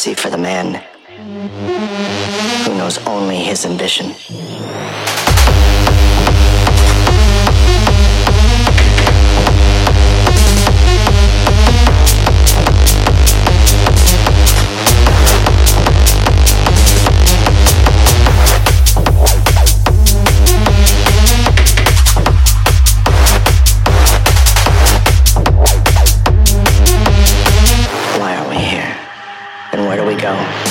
mercy for the man who knows only his ambition? Go?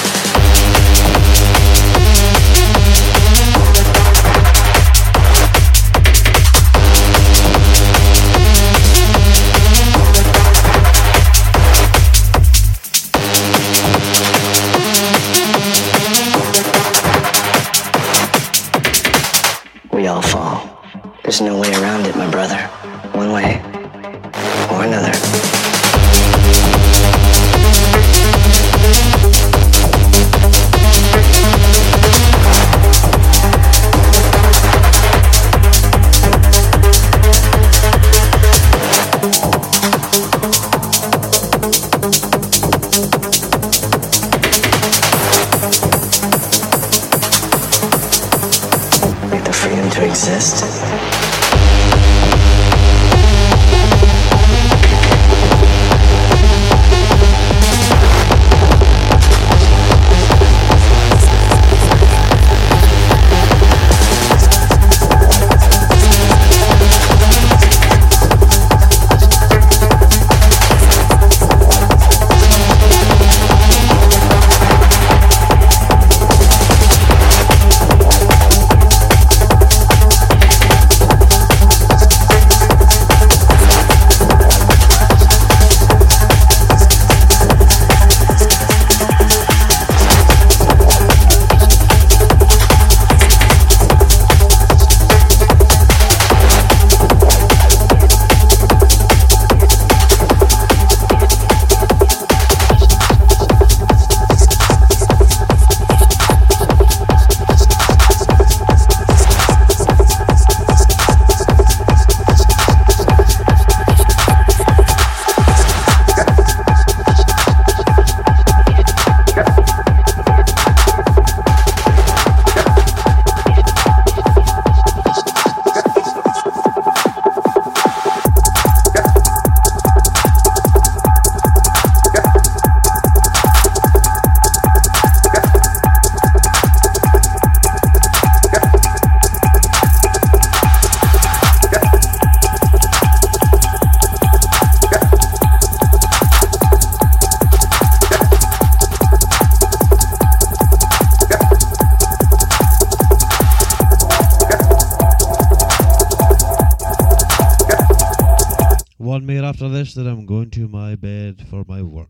One minute after this, that I'm going to my bed for my work.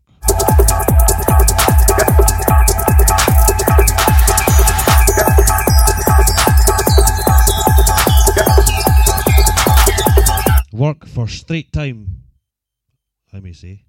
Work for straight time, I may say.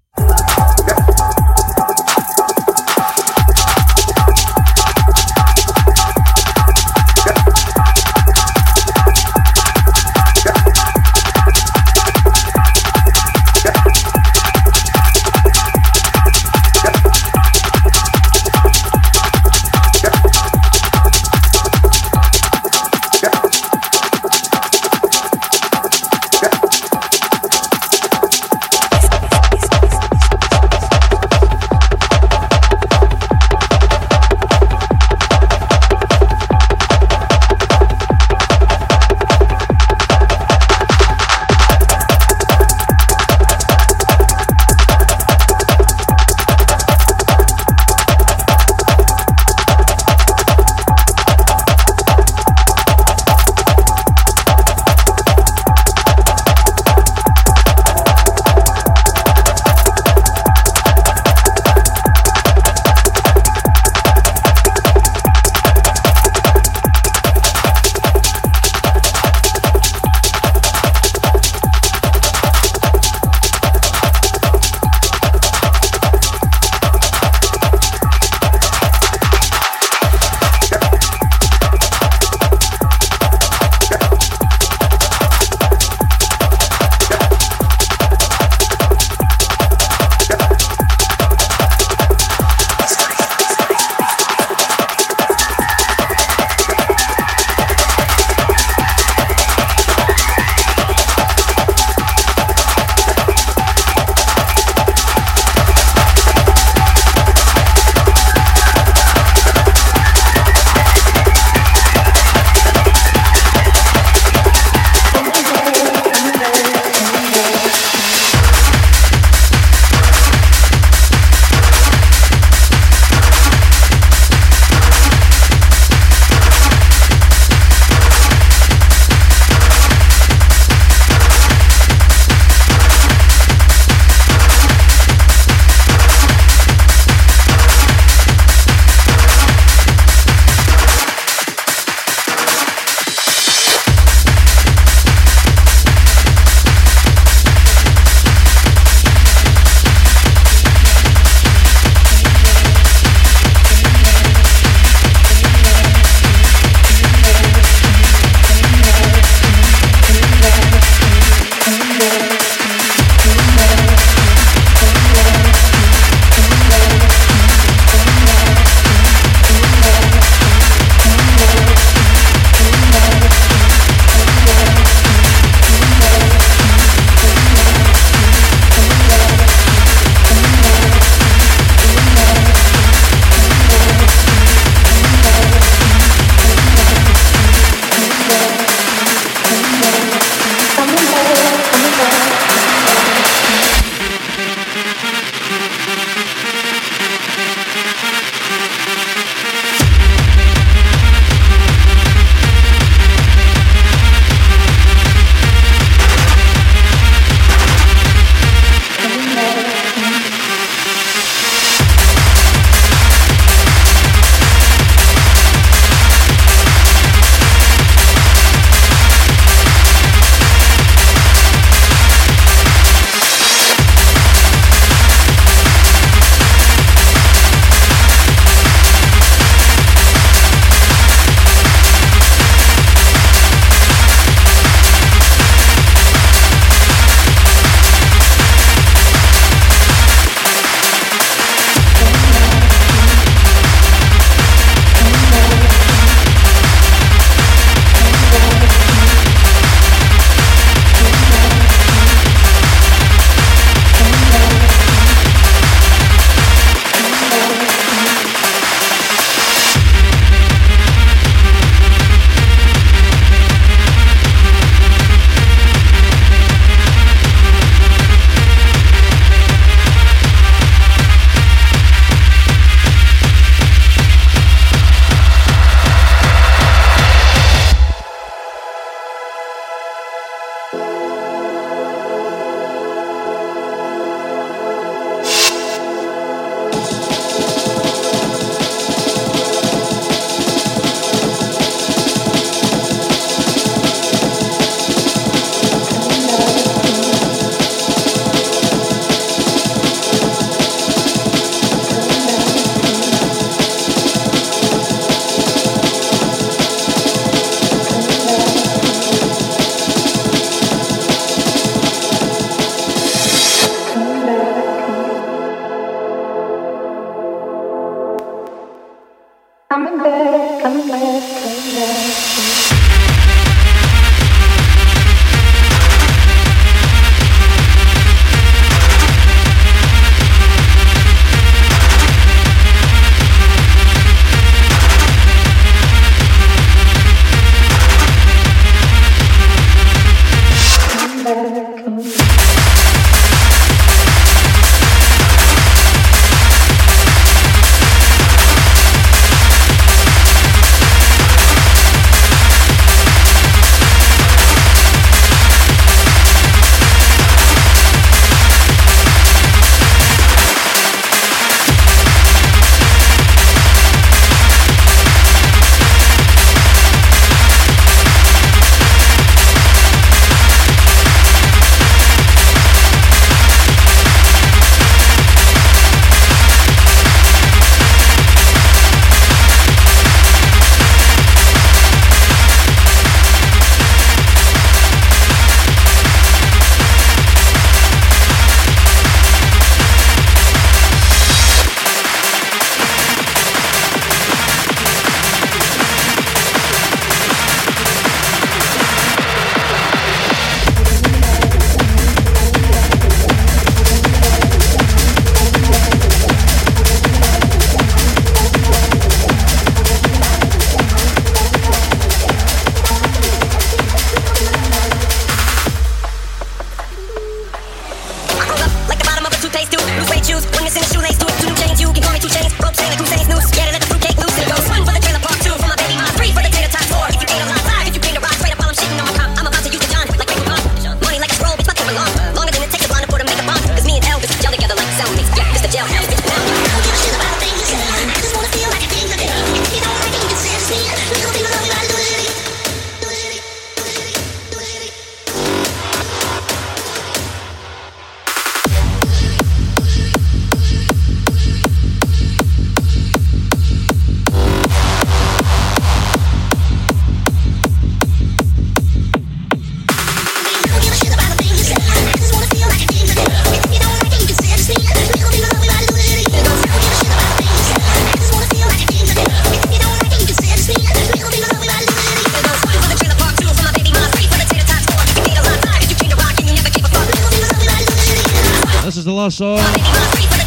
Song.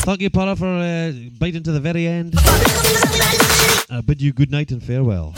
Thank you, Para, for uh, biting to the very end. I bid you good night and farewell.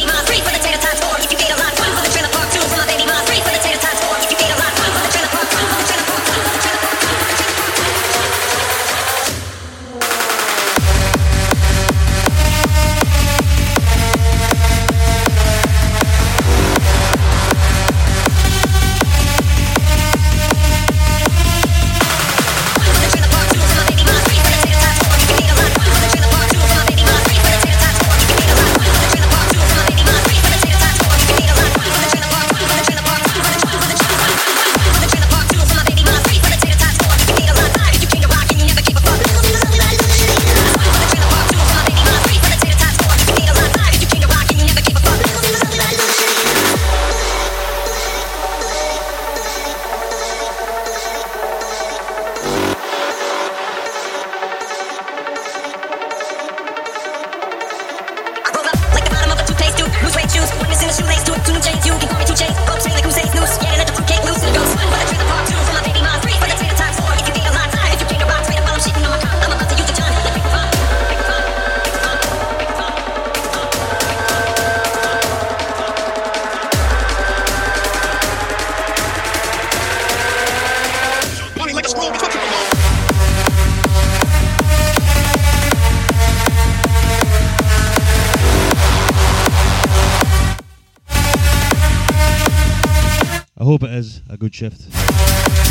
Hope it is a good shift.